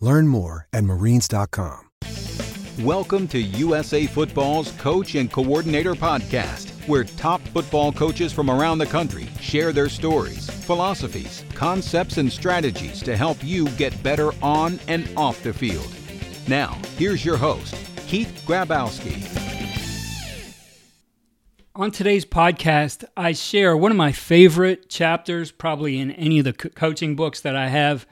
Learn more at marines.com. Welcome to USA Football's Coach and Coordinator Podcast, where top football coaches from around the country share their stories, philosophies, concepts, and strategies to help you get better on and off the field. Now, here's your host, Keith Grabowski. On today's podcast, I share one of my favorite chapters, probably in any of the co- coaching books that I have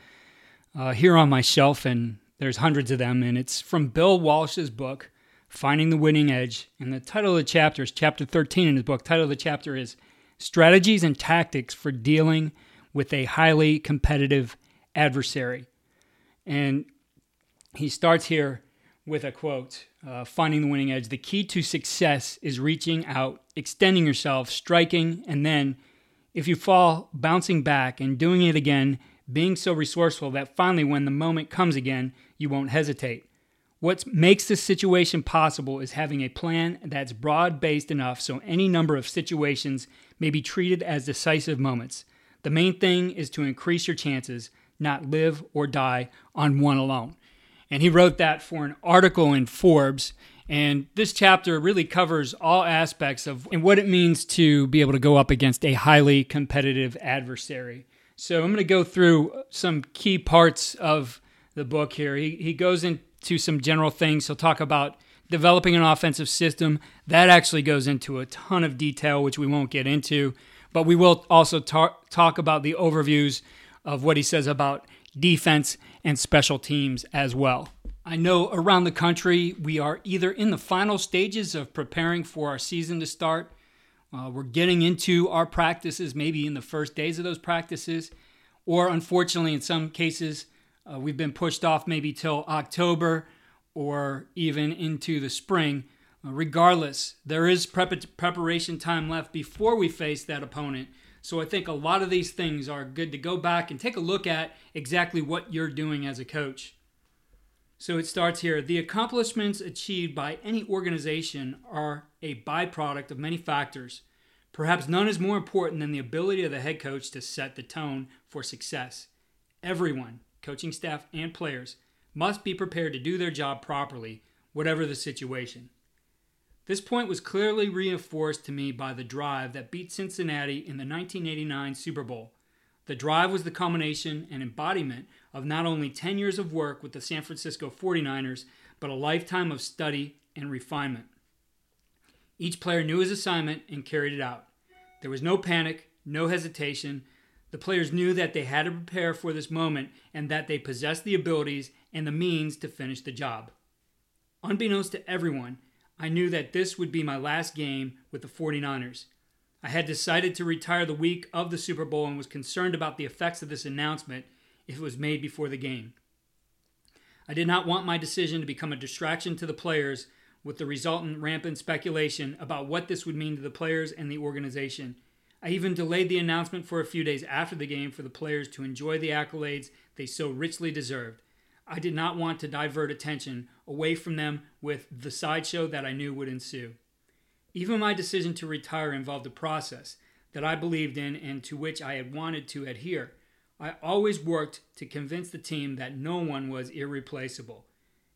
uh, here on my shelf, and there's hundreds of them. And it's from Bill Walsh's book, Finding the Winning Edge. And the title of the chapter is chapter 13 in his book. title of the chapter is Strategies and Tactics for Dealing with a Highly Competitive Adversary. And he starts here with a quote uh, Finding the winning edge. The key to success is reaching out, extending yourself, striking, and then, if you fall, bouncing back and doing it again, being so resourceful that finally, when the moment comes again, you won't hesitate. What makes this situation possible is having a plan that's broad based enough so any number of situations may be treated as decisive moments. The main thing is to increase your chances, not live or die on one alone. And he wrote that for an article in Forbes. And this chapter really covers all aspects of and what it means to be able to go up against a highly competitive adversary. So I'm going to go through some key parts of the book here. He, he goes into some general things. He'll talk about developing an offensive system. That actually goes into a ton of detail, which we won't get into. But we will also talk, talk about the overviews of what he says about defense and special teams as well. I know around the country we are either in the final stages of preparing for our season to start. Uh, we're getting into our practices maybe in the first days of those practices, or unfortunately, in some cases, uh, we've been pushed off maybe till October or even into the spring. Uh, regardless, there is prep- preparation time left before we face that opponent. So I think a lot of these things are good to go back and take a look at exactly what you're doing as a coach. So it starts here. The accomplishments achieved by any organization are a byproduct of many factors. Perhaps none is more important than the ability of the head coach to set the tone for success. Everyone, coaching staff and players, must be prepared to do their job properly, whatever the situation. This point was clearly reinforced to me by the drive that beat Cincinnati in the 1989 Super Bowl. The drive was the culmination and embodiment of not only 10 years of work with the San Francisco 49ers, but a lifetime of study and refinement. Each player knew his assignment and carried it out. There was no panic, no hesitation. The players knew that they had to prepare for this moment and that they possessed the abilities and the means to finish the job. Unbeknownst to everyone, I knew that this would be my last game with the 49ers. I had decided to retire the week of the Super Bowl and was concerned about the effects of this announcement if it was made before the game. I did not want my decision to become a distraction to the players with the resultant rampant speculation about what this would mean to the players and the organization. I even delayed the announcement for a few days after the game for the players to enjoy the accolades they so richly deserved. I did not want to divert attention away from them with the sideshow that I knew would ensue. Even my decision to retire involved a process that I believed in and to which I had wanted to adhere. I always worked to convince the team that no one was irreplaceable.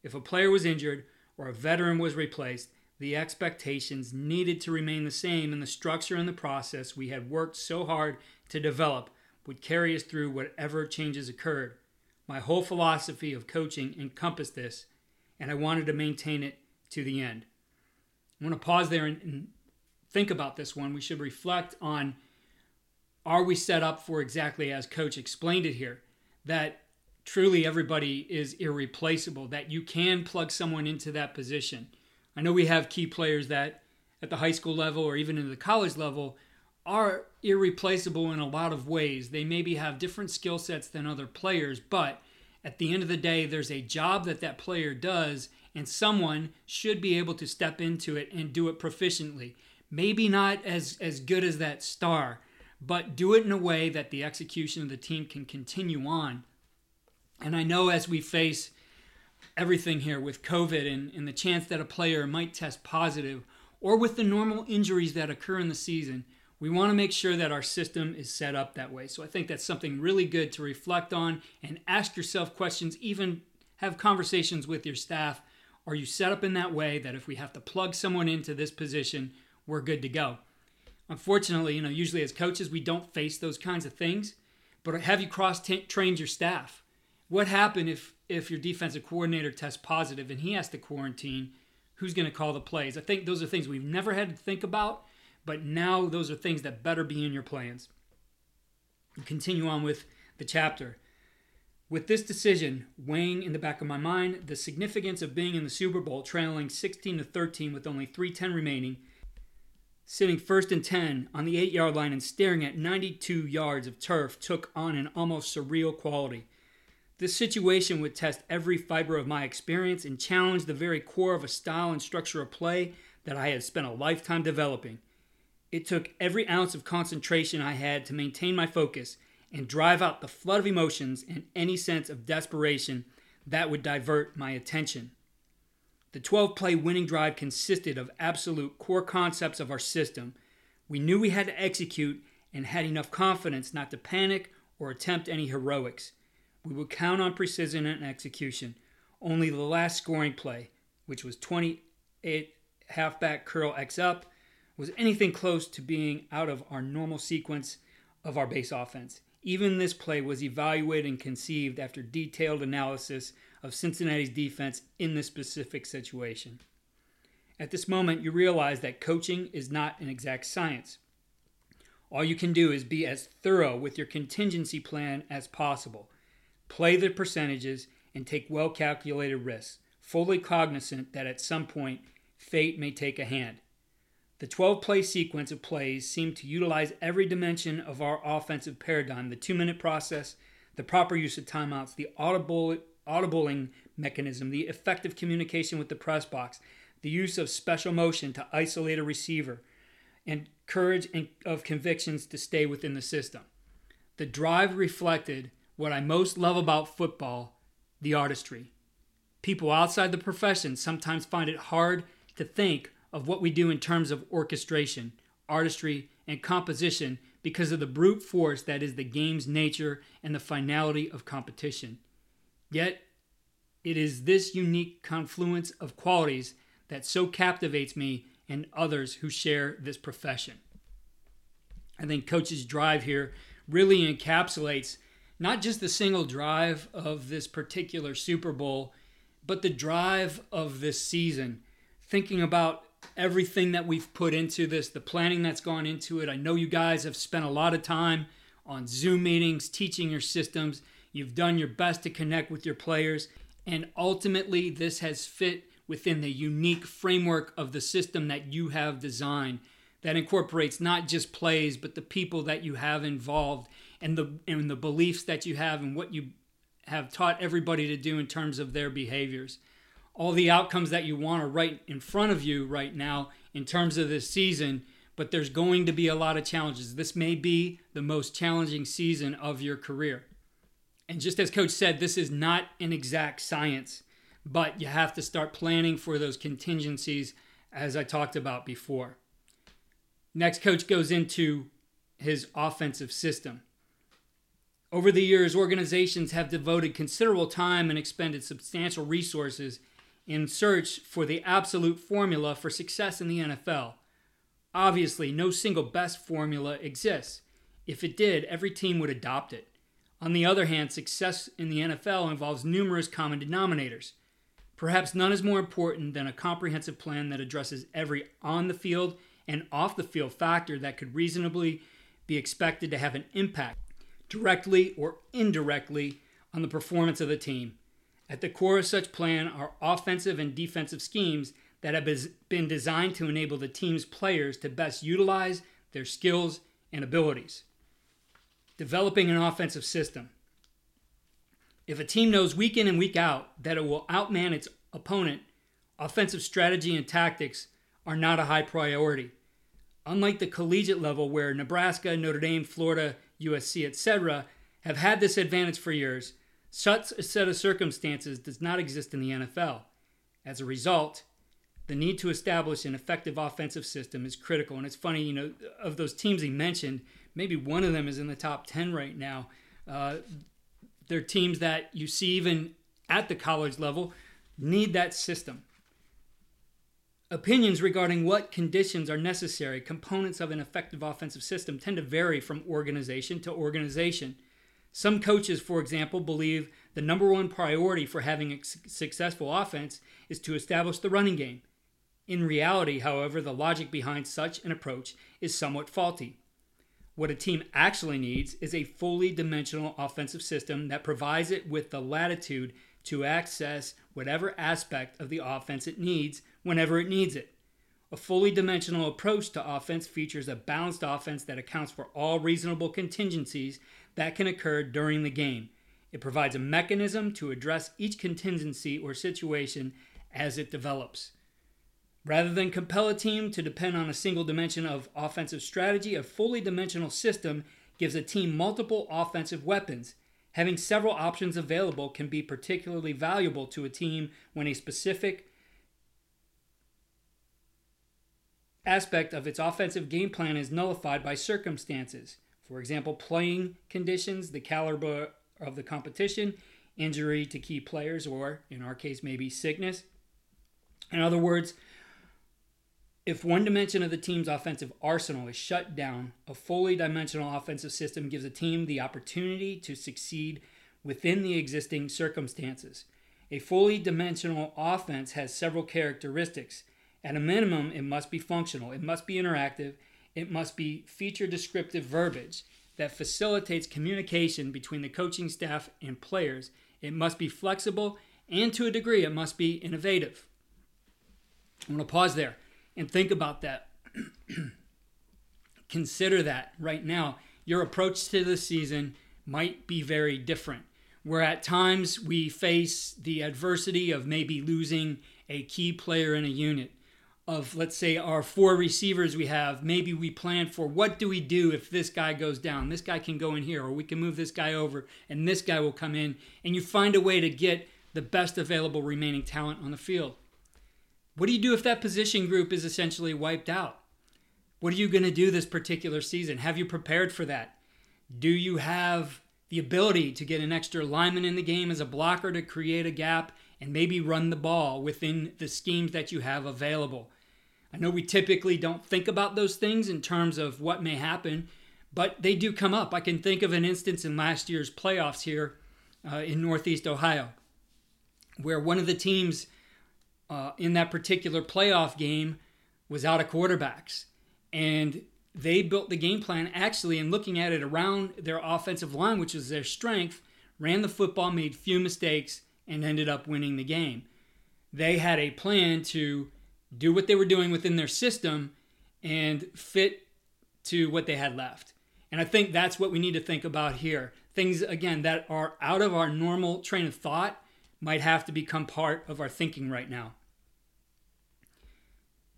If a player was injured or a veteran was replaced, the expectations needed to remain the same, and the structure and the process we had worked so hard to develop would carry us through whatever changes occurred. My whole philosophy of coaching encompassed this, and I wanted to maintain it to the end. I want to pause there and, and think about this one. We should reflect on are we set up for exactly as coach explained it here that truly everybody is irreplaceable that you can plug someone into that position. I know we have key players that at the high school level or even in the college level are irreplaceable in a lot of ways. They maybe have different skill sets than other players but at the end of the day there's a job that that player does and someone should be able to step into it and do it proficiently. Maybe not as as good as that star but do it in a way that the execution of the team can continue on. And I know as we face everything here with COVID and, and the chance that a player might test positive, or with the normal injuries that occur in the season, we want to make sure that our system is set up that way. So I think that's something really good to reflect on and ask yourself questions, even have conversations with your staff. Are you set up in that way that if we have to plug someone into this position, we're good to go? Unfortunately, you know, usually as coaches, we don't face those kinds of things. But have you cross trained your staff? What happened if if your defensive coordinator tests positive and he has to quarantine? Who's going to call the plays? I think those are things we've never had to think about, but now those are things that better be in your plans. Continue on with the chapter. With this decision weighing in the back of my mind the significance of being in the Super Bowl, trailing 16 to 13 with only 310 remaining, sitting first and 10 on the 8 yard line and staring at 92 yards of turf took on an almost surreal quality. This situation would test every fiber of my experience and challenge the very core of a style and structure of play that I had spent a lifetime developing. It took every ounce of concentration I had to maintain my focus and drive out the flood of emotions and any sense of desperation that would divert my attention. The 12 play winning drive consisted of absolute core concepts of our system. We knew we had to execute and had enough confidence not to panic or attempt any heroics. We would count on precision and execution. Only the last scoring play, which was 28 halfback curl X up, was anything close to being out of our normal sequence of our base offense. Even this play was evaluated and conceived after detailed analysis of Cincinnati's defense in this specific situation. At this moment, you realize that coaching is not an exact science. All you can do is be as thorough with your contingency plan as possible. Play the percentages and take well calculated risks, fully cognizant that at some point fate may take a hand. The 12 play sequence of plays seemed to utilize every dimension of our offensive paradigm the two minute process, the proper use of timeouts, the audible audibling mechanism, the effective communication with the press box, the use of special motion to isolate a receiver, and courage and of convictions to stay within the system. The drive reflected what I most love about football the artistry. People outside the profession sometimes find it hard to think of what we do in terms of orchestration, artistry, and composition because of the brute force that is the game's nature and the finality of competition. Yet, it is this unique confluence of qualities that so captivates me and others who share this profession. I think Coach's drive here really encapsulates not just the single drive of this particular Super Bowl, but the drive of this season. Thinking about everything that we've put into this, the planning that's gone into it. I know you guys have spent a lot of time on Zoom meetings, teaching your systems. You've done your best to connect with your players, and ultimately, this has fit within the unique framework of the system that you have designed that incorporates not just plays, but the people that you have involved and the and the beliefs that you have and what you have taught everybody to do in terms of their behaviors. All the outcomes that you want are right in front of you right now in terms of this season, but there's going to be a lot of challenges. This may be the most challenging season of your career. And just as Coach said, this is not an exact science, but you have to start planning for those contingencies as I talked about before. Next, Coach goes into his offensive system. Over the years, organizations have devoted considerable time and expended substantial resources in search for the absolute formula for success in the NFL. Obviously, no single best formula exists. If it did, every team would adopt it. On the other hand, success in the NFL involves numerous common denominators. Perhaps none is more important than a comprehensive plan that addresses every on the field and off the field factor that could reasonably be expected to have an impact, directly or indirectly, on the performance of the team. At the core of such plan are offensive and defensive schemes that have been designed to enable the team's players to best utilize their skills and abilities. Developing an offensive system. If a team knows week in and week out that it will outman its opponent, offensive strategy and tactics are not a high priority. Unlike the collegiate level where Nebraska, Notre Dame, Florida, USC, etc., have had this advantage for years, such a set of circumstances does not exist in the NFL. As a result, the need to establish an effective offensive system is critical. And it's funny, you know, of those teams he mentioned, maybe one of them is in the top 10 right now. Uh, they're teams that you see even at the college level need that system. Opinions regarding what conditions are necessary, components of an effective offensive system, tend to vary from organization to organization. Some coaches, for example, believe the number one priority for having a successful offense is to establish the running game. In reality, however, the logic behind such an approach is somewhat faulty. What a team actually needs is a fully dimensional offensive system that provides it with the latitude to access whatever aspect of the offense it needs whenever it needs it. A fully dimensional approach to offense features a balanced offense that accounts for all reasonable contingencies that can occur during the game. It provides a mechanism to address each contingency or situation as it develops. Rather than compel a team to depend on a single dimension of offensive strategy, a fully dimensional system gives a team multiple offensive weapons. Having several options available can be particularly valuable to a team when a specific aspect of its offensive game plan is nullified by circumstances. For example, playing conditions, the caliber of the competition, injury to key players, or in our case, maybe sickness. In other words, if one dimension of the team's offensive arsenal is shut down, a fully dimensional offensive system gives a team the opportunity to succeed within the existing circumstances. A fully dimensional offense has several characteristics. At a minimum, it must be functional, it must be interactive, it must be feature descriptive verbiage that facilitates communication between the coaching staff and players. It must be flexible, and to a degree, it must be innovative. I'm going to pause there and think about that. Consider that right now. Your approach to the season might be very different. Where at times we face the adversity of maybe losing a key player in a unit, of let's say our four receivers we have, maybe we plan for what do we do if this guy goes down? This guy can go in here, or we can move this guy over, and this guy will come in, and you find a way to get the best available remaining talent on the field. What do you do if that position group is essentially wiped out? What are you going to do this particular season? Have you prepared for that? Do you have the ability to get an extra lineman in the game as a blocker to create a gap and maybe run the ball within the schemes that you have available? I know we typically don't think about those things in terms of what may happen, but they do come up. I can think of an instance in last year's playoffs here uh, in Northeast Ohio where one of the teams uh, in that particular playoff game was out of quarterbacks. And they built the game plan actually, and looking at it around their offensive line, which is their strength, ran the football, made few mistakes, and ended up winning the game. They had a plan to do what they were doing within their system and fit to what they had left. And I think that's what we need to think about here. Things, again, that are out of our normal train of thought might have to become part of our thinking right now.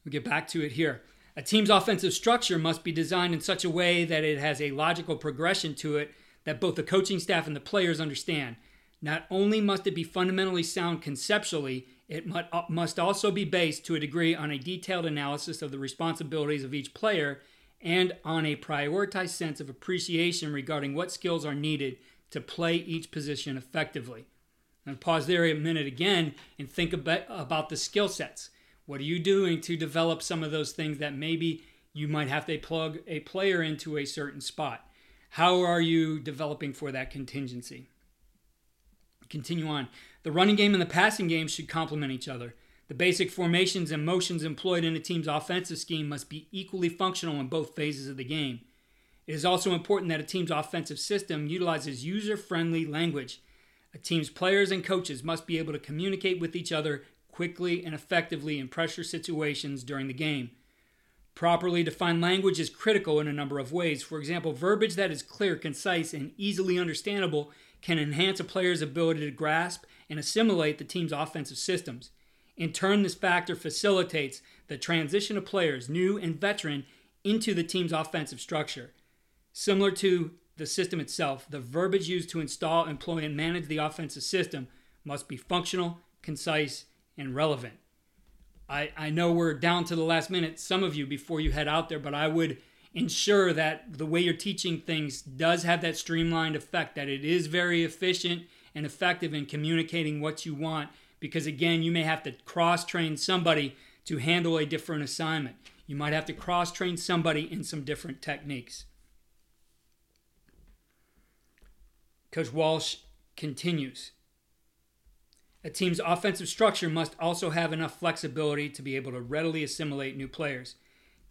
We'll get back to it here. A team's offensive structure must be designed in such a way that it has a logical progression to it that both the coaching staff and the players understand. Not only must it be fundamentally sound conceptually, it uh, must also be based to a degree on a detailed analysis of the responsibilities of each player and on a prioritized sense of appreciation regarding what skills are needed to play each position effectively. And pause there a minute again and think about, about the skill sets. What are you doing to develop some of those things that maybe you might have to plug a player into a certain spot? How are you developing for that contingency? Continue on. The running game and the passing game should complement each other. The basic formations and motions employed in a team's offensive scheme must be equally functional in both phases of the game. It is also important that a team's offensive system utilizes user friendly language. A team's players and coaches must be able to communicate with each other quickly and effectively in pressure situations during the game. Properly defined language is critical in a number of ways. For example, verbiage that is clear, concise, and easily understandable can enhance a player's ability to grasp and assimilate the team's offensive systems. In turn, this factor facilitates the transition of players, new and veteran, into the team's offensive structure. Similar to the system itself, the verbiage used to install, employ, and manage the offensive system must be functional, concise, and relevant. I, I know we're down to the last minute, some of you, before you head out there, but I would ensure that the way you're teaching things does have that streamlined effect, that it is very efficient and effective in communicating what you want. Because again, you may have to cross train somebody to handle a different assignment. You might have to cross train somebody in some different techniques. Coach Walsh continues. A team's offensive structure must also have enough flexibility to be able to readily assimilate new players.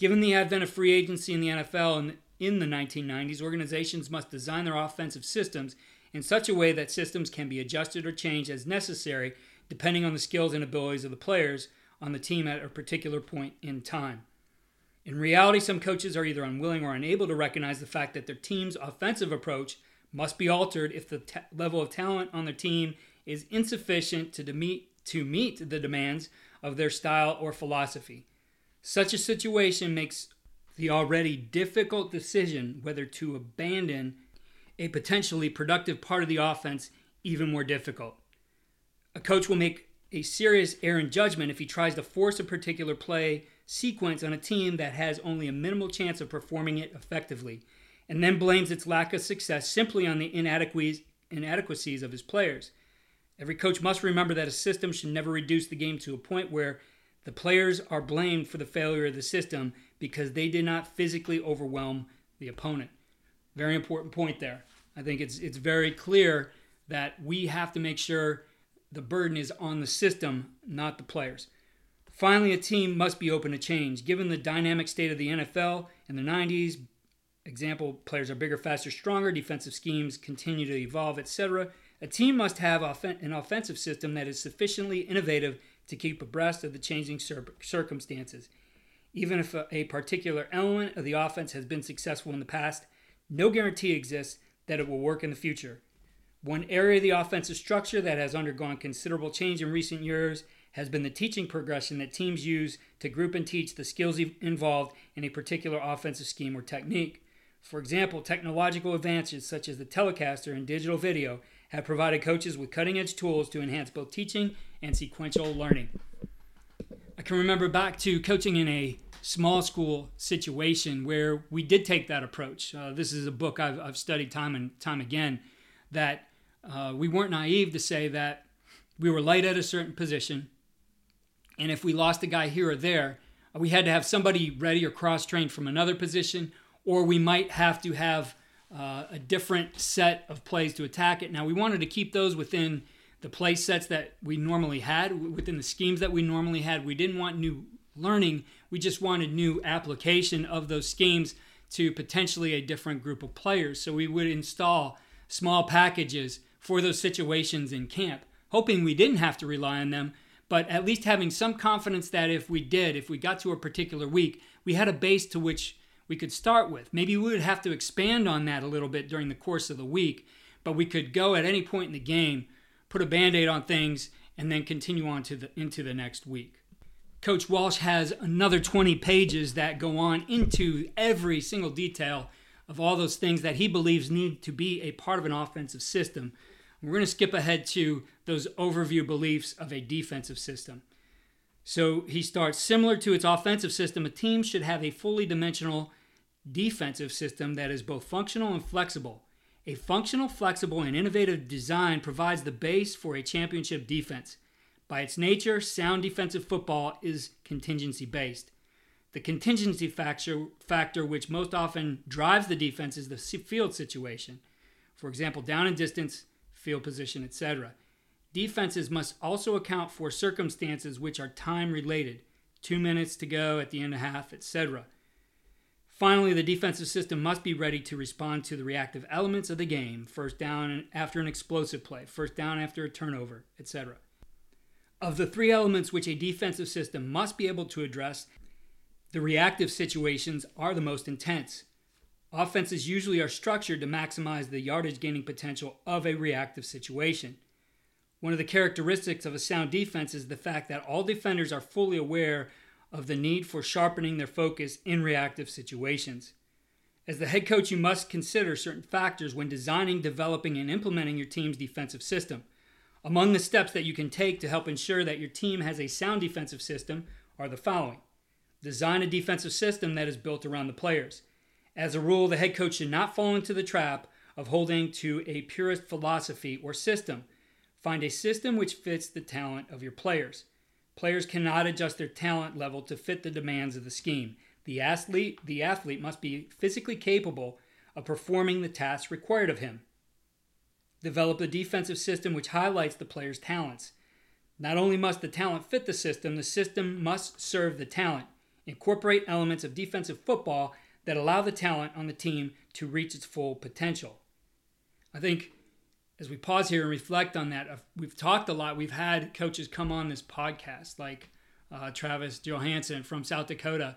Given the advent of free agency in the NFL and in the 1990s, organizations must design their offensive systems in such a way that systems can be adjusted or changed as necessary depending on the skills and abilities of the players on the team at a particular point in time. In reality, some coaches are either unwilling or unable to recognize the fact that their team's offensive approach must be altered if the t- level of talent on their team is insufficient to, meet, to meet the demands of their style or philosophy. Such a situation makes the already difficult decision whether to abandon a potentially productive part of the offense even more difficult. A coach will make a serious error in judgment if he tries to force a particular play sequence on a team that has only a minimal chance of performing it effectively, and then blames its lack of success simply on the inadequacies of his players. Every coach must remember that a system should never reduce the game to a point where the players are blamed for the failure of the system because they did not physically overwhelm the opponent. Very important point there. I think it's it's very clear that we have to make sure the burden is on the system, not the players. Finally, a team must be open to change. Given the dynamic state of the NFL in the 90s, example, players are bigger, faster, stronger, defensive schemes continue to evolve, etc. A team must have an offensive system that is sufficiently innovative to keep abreast of the changing circumstances. Even if a particular element of the offense has been successful in the past, no guarantee exists that it will work in the future. One area of the offensive structure that has undergone considerable change in recent years has been the teaching progression that teams use to group and teach the skills involved in a particular offensive scheme or technique. For example, technological advances such as the Telecaster and digital video have provided coaches with cutting edge tools to enhance both teaching and sequential learning. I can remember back to coaching in a small school situation where we did take that approach. Uh, this is a book I've, I've, studied time and time again that uh, we weren't naive to say that we were light at a certain position, and if we lost a guy here or there, we had to have somebody ready or cross trained from another position, or we might have to have uh, a different set of plays to attack it. Now, we wanted to keep those within the play sets that we normally had, within the schemes that we normally had. We didn't want new learning, we just wanted new application of those schemes to potentially a different group of players. So we would install small packages for those situations in camp, hoping we didn't have to rely on them, but at least having some confidence that if we did, if we got to a particular week, we had a base to which we could start with. Maybe we would have to expand on that a little bit during the course of the week, but we could go at any point in the game, put a band aid on things, and then continue on to the, into the next week. Coach Walsh has another 20 pages that go on into every single detail of all those things that he believes need to be a part of an offensive system. We're going to skip ahead to those overview beliefs of a defensive system. So he starts similar to its offensive system, a team should have a fully dimensional defensive system that is both functional and flexible. A functional, flexible, and innovative design provides the base for a championship defense. By its nature, sound defensive football is contingency based. The contingency factor, factor which most often drives the defense is the field situation. For example, down and distance, field position, etc. defenses must also account for circumstances which are time related two minutes to go at the end of half, etc. Finally, the defensive system must be ready to respond to the reactive elements of the game first down after an explosive play, first down after a turnover, etc. Of the three elements which a defensive system must be able to address, the reactive situations are the most intense. Offenses usually are structured to maximize the yardage gaining potential of a reactive situation. One of the characteristics of a sound defense is the fact that all defenders are fully aware of the need for sharpening their focus in reactive situations. As the head coach, you must consider certain factors when designing, developing, and implementing your team's defensive system. Among the steps that you can take to help ensure that your team has a sound defensive system are the following Design a defensive system that is built around the players. As a rule, the head coach should not fall into the trap of holding to a purist philosophy or system. Find a system which fits the talent of your players. Players cannot adjust their talent level to fit the demands of the scheme. The athlete, the athlete must be physically capable of performing the tasks required of him. Develop a defensive system which highlights the player's talents. Not only must the talent fit the system, the system must serve the talent. Incorporate elements of defensive football that allow the talent on the team to reach its full potential. I think as we pause here and reflect on that, we've talked a lot. We've had coaches come on this podcast, like uh, Travis Johansson from South Dakota,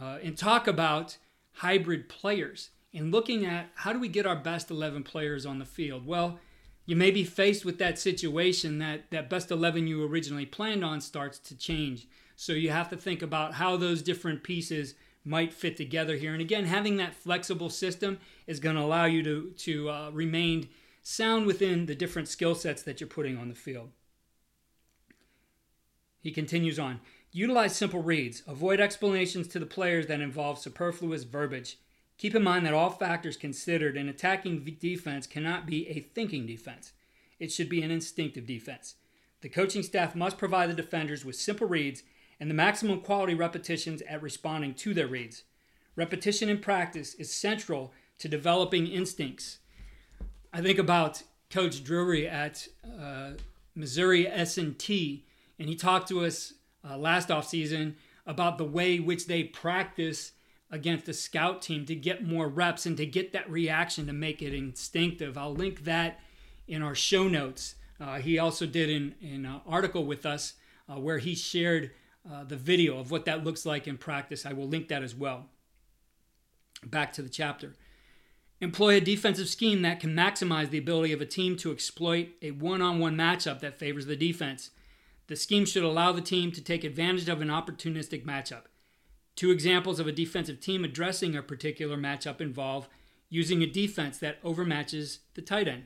uh, and talk about hybrid players and looking at how do we get our best 11 players on the field. Well, you may be faced with that situation that that best 11 you originally planned on starts to change. So you have to think about how those different pieces might fit together here. And again, having that flexible system is going to allow you to to uh, remain sound within the different skill sets that you're putting on the field. He continues on. Utilize simple reads. Avoid explanations to the players that involve superfluous verbiage. Keep in mind that all factors considered in attacking defense cannot be a thinking defense. It should be an instinctive defense. The coaching staff must provide the defenders with simple reads and the maximum quality repetitions at responding to their reads. Repetition in practice is central to developing instincts. I think about Coach Drury at uh, Missouri S&T, and he talked to us uh, last offseason about the way which they practice against a scout team to get more reps and to get that reaction to make it instinctive. I'll link that in our show notes. Uh, he also did an, an uh, article with us uh, where he shared uh, the video of what that looks like in practice. I will link that as well. Back to the chapter. Employ a defensive scheme that can maximize the ability of a team to exploit a one on one matchup that favors the defense. The scheme should allow the team to take advantage of an opportunistic matchup. Two examples of a defensive team addressing a particular matchup involve using a defense that overmatches the tight end.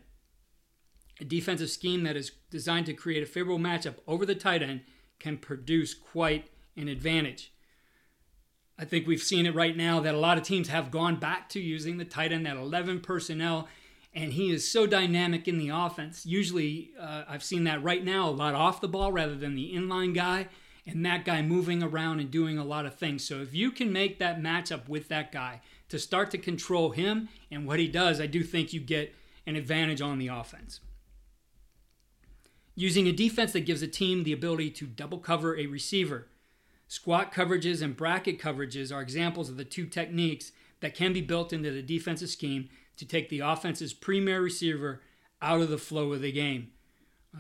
A defensive scheme that is designed to create a favorable matchup over the tight end can produce quite an advantage. I think we've seen it right now that a lot of teams have gone back to using the tight end at 11 personnel, and he is so dynamic in the offense. Usually, uh, I've seen that right now a lot off the ball rather than the inline guy, and that guy moving around and doing a lot of things. So if you can make that matchup with that guy to start to control him and what he does, I do think you get an advantage on the offense. Using a defense that gives a team the ability to double cover a receiver. Squat coverages and bracket coverages are examples of the two techniques that can be built into the defensive scheme to take the offense's premier receiver out of the flow of the game.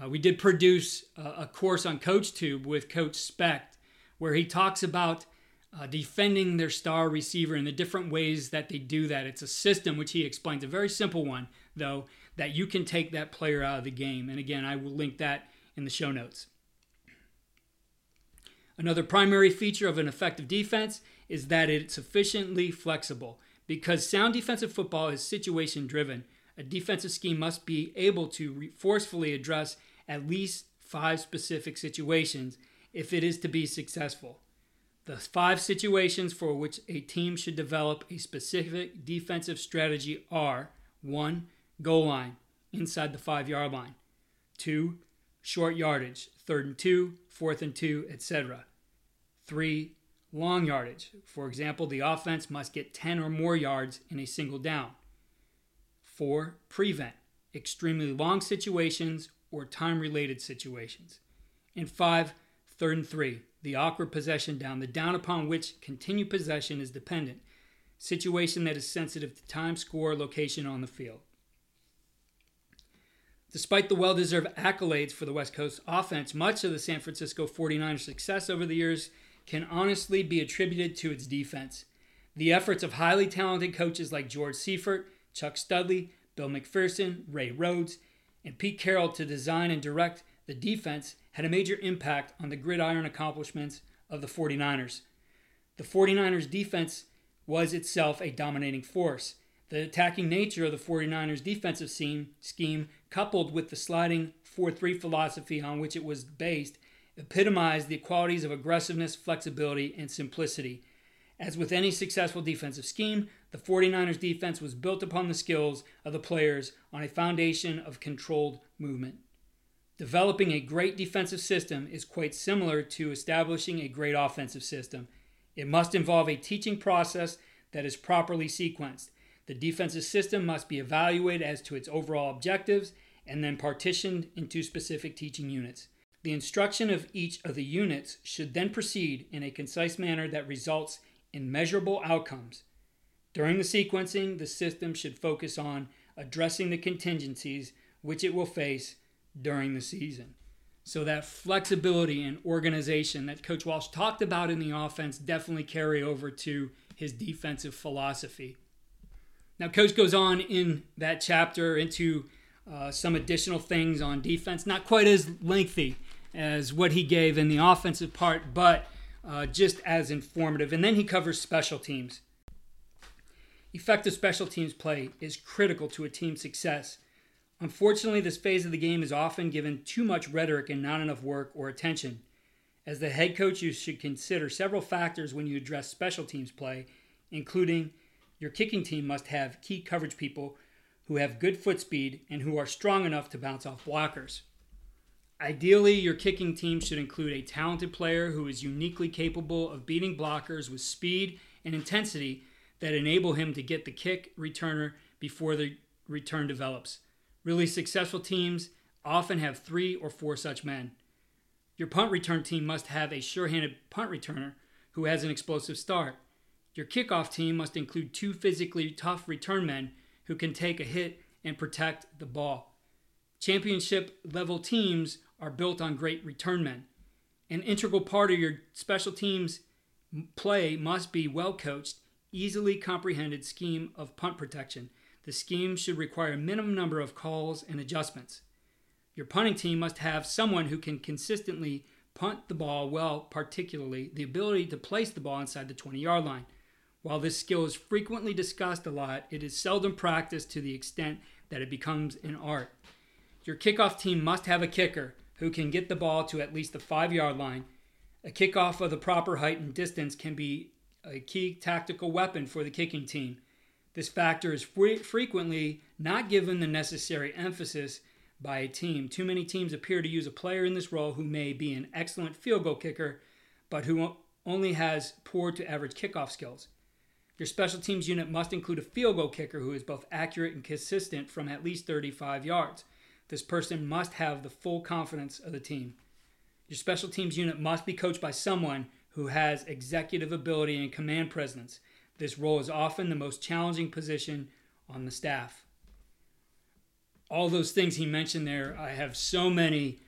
Uh, we did produce a, course on CoachTube with Coach Specht where he talks about uh, defending their star receiver and the different ways that they do that. It's a system which he explains, a very simple one, though, that you can take that player out of the game. And again, I will link that in the show notes. Another primary feature of an effective defense is that it's sufficiently flexible. Because sound defensive football is situation driven, a defensive scheme must be able to forcefully address at least five specific situations if it is to be successful. The five situations for which a team should develop a specific defensive strategy are 1 goal line, inside the five yard line. Two, short yardage, third and two, fourth and two, etc. Three, long yardage. For example, the offense must get 10 or more yards in a single down. Four, prevent, extremely long situations or time related situations. And five, third and three, the awkward possession down, the down upon which continued possession is dependent, situation that is sensitive to time, score, location on the field. Despite the well deserved accolades for the West Coast offense, much of the San Francisco 49ers' success over the years can honestly be attributed to its defense. The efforts of highly talented coaches like George Seifert, Chuck Studley, Bill McPherson, Ray Rhodes, and Pete Carroll to design and direct the defense had a major impact on the gridiron accomplishments of the 49ers. The 49ers defense was itself a dominating force. The attacking nature of the 49ers defensive scheme, coupled with the sliding 4 3 philosophy on which it was based, epitomized the qualities of aggressiveness, flexibility, and simplicity. As with any successful defensive scheme, the 49ers defense was built upon the skills of the players on a foundation of controlled movement. Developing a great defensive system is quite similar to establishing a great offensive system. It must involve a teaching process that is properly sequenced. The defensive system must be evaluated as to its overall objectives and then partitioned into specific teaching units. The instruction of each of the units should then proceed in a concise manner that results in measurable outcomes. During the sequencing, the system should focus on addressing the contingencies which it will face during the season. So that flexibility and organization that Coach Walsh talked about in the offense definitely carry over to his defensive philosophy. Now, Coach goes on in that chapter into uh, some additional things on defense, not quite as lengthy as what he gave in the offensive part, but uh, just as informative. And then he covers special teams. Effective special teams play is critical to a team's success. Unfortunately, this phase of the game is often given too much rhetoric and not enough work or attention. As the head coach, you should consider several factors when you address special teams play, including your kicking team must have key coverage people who have good foot speed and who are strong enough to bounce off blockers. Ideally, your kicking team should include a talented player who is uniquely capable of beating blockers with speed and intensity that enable him to get the kick returner before the return develops. Really successful teams often have three or four such men. Your punt return team must have a sure handed punt returner who has an explosive start. Your kickoff team must include two physically tough return men who can take a hit and protect the ball. Championship level teams are built on great return men. An integral part of your special teams play must be well coached, easily comprehended scheme of punt protection. The scheme should require a minimum number of calls and adjustments. Your punting team must have someone who can consistently punt the ball well, particularly the ability to place the ball inside the 20 yard line. While this skill is frequently discussed a lot, it is seldom practiced to the extent that it becomes an art. Your kickoff team must have a kicker who can get the ball to at least the five yard line. A kickoff of the proper height and distance can be a key tactical weapon for the kicking team. This factor is fre- frequently not given the necessary emphasis by a team. Too many teams appear to use a player in this role who may be an excellent field goal kicker, but who only has poor to average kickoff skills. Your special teams unit must include a field goal kicker who is both accurate and consistent from at least 35 yards. This person must have the full confidence of the team. Your special teams unit must be coached by someone who has executive ability and command presence. This role is often the most challenging position on the staff. All those things he mentioned there, I have so many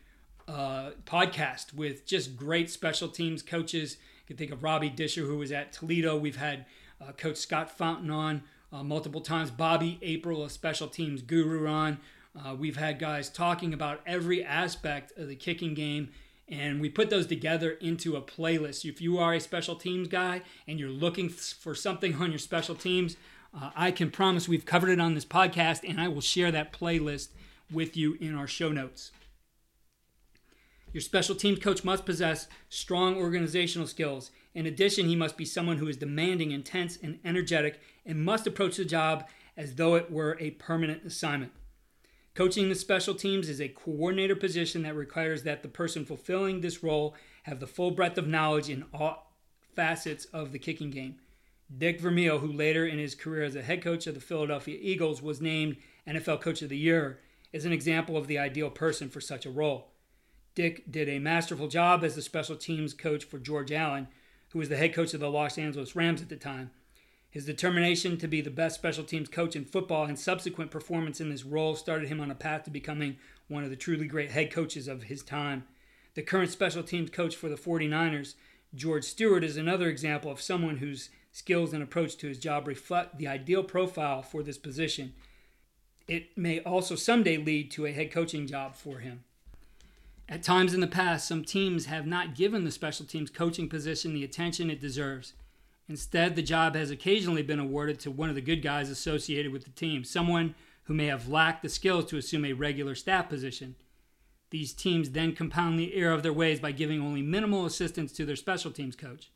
uh, podcasts with just great special teams coaches. You can think of Robbie Disher, who was at Toledo. We've had uh, Coach Scott Fountain on uh, multiple times. Bobby April, a special teams guru, on. Uh, we've had guys talking about every aspect of the kicking game, and we put those together into a playlist. If you are a special teams guy and you're looking for something on your special teams, uh, I can promise we've covered it on this podcast, and I will share that playlist with you in our show notes. Your special teams coach must possess strong organizational skills. In addition, he must be someone who is demanding, intense, and energetic, and must approach the job as though it were a permanent assignment. Coaching the special teams is a coordinator position that requires that the person fulfilling this role have the full breadth of knowledge in all facets of the kicking game. Dick Vermeil, who later in his career as a head coach of the Philadelphia Eagles was named NFL Coach of the Year, is an example of the ideal person for such a role. Dick did a masterful job as the special teams coach for George Allen, who was the head coach of the Los Angeles Rams at the time. His determination to be the best special teams coach in football and subsequent performance in this role started him on a path to becoming one of the truly great head coaches of his time. The current special teams coach for the 49ers, George Stewart, is another example of someone whose skills and approach to his job reflect the ideal profile for this position. It may also someday lead to a head coaching job for him. At times in the past, some teams have not given the special teams coaching position the attention it deserves. Instead, the job has occasionally been awarded to one of the good guys associated with the team, someone who may have lacked the skills to assume a regular staff position. These teams then compound the error of their ways by giving only minimal assistance to their special teams coach.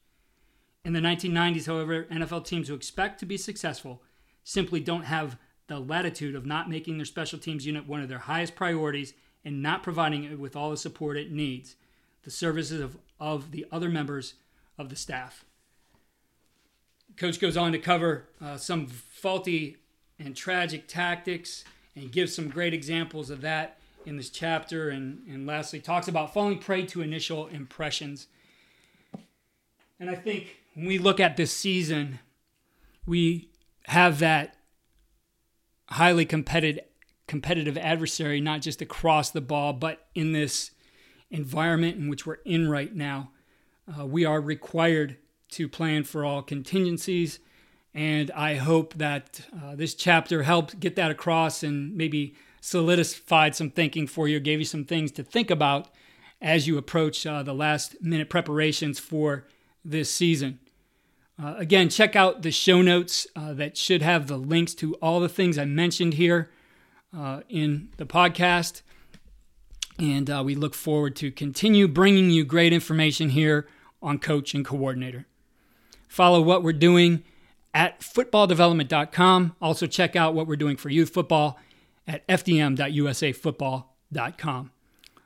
In the 1990s, however, NFL teams who expect to be successful simply don't have the latitude of not making their special teams unit one of their highest priorities and not providing it with all the support it needs, the services of, of the other members of the staff. Coach goes on to cover uh, some faulty and tragic tactics and gives some great examples of that in this chapter. And, and lastly, talks about falling prey to initial impressions. And I think when we look at this season, we have that highly competitive competitive adversary, not just across the ball, but in this environment in which we're in right now. Uh, we are required to plan for all contingencies, and I hope that uh, this chapter helped get that across and maybe solidified some thinking for you, gave you some things to think about as you approach uh, the last minute preparations for this season. Uh, again, check out the show notes uh, that should have the links to all the things I mentioned here uh, in the podcast. And uh, we look forward to continue bringing you great information here on Coach and Coordinator. Follow what we're doing at footballdevelopment.com. Also, check out what we're doing for youth football at fdm.usafootball.com.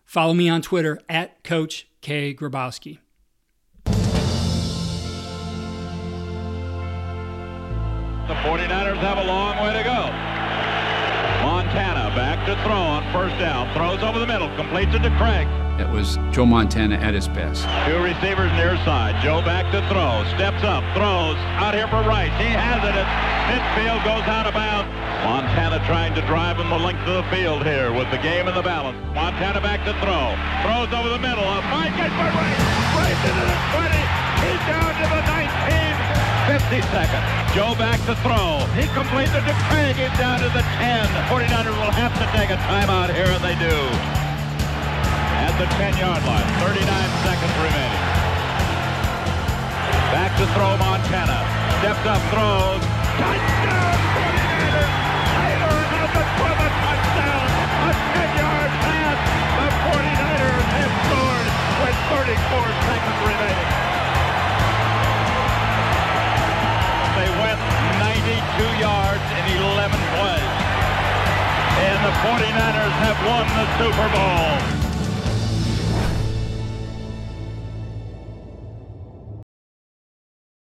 Follow me on Twitter at Coach K. Grabowski. The 49ers have a long way to go. To throw on first down. Throws over the middle. Completes it to Craig. It was Joe Montana at his best. Two receivers near side. Joe back to throw. Steps up. Throws. Out here for Rice. He has it. It's midfield goes out of bounds. Montana trying to drive him the length of the field here with the game in the balance. Montana back to throw. Throws over the middle. A fight gets for Rice. Rice into the 20. He's down to the 19. 50 seconds. Joe back to throw. He completes it to Craig. He's down to the 10. The 49ers will have to take a timeout here, and they do. At the 10-yard line. 39 seconds remaining. Back to throw Montana. Steps up, throws. Touchdown, 49ers. Taylor has it for the touchdown. A 10-yard pass. The 49ers have scored with 34 seconds remaining. 92 yards in 11 plays. And the 49ers have won the Super Bowl.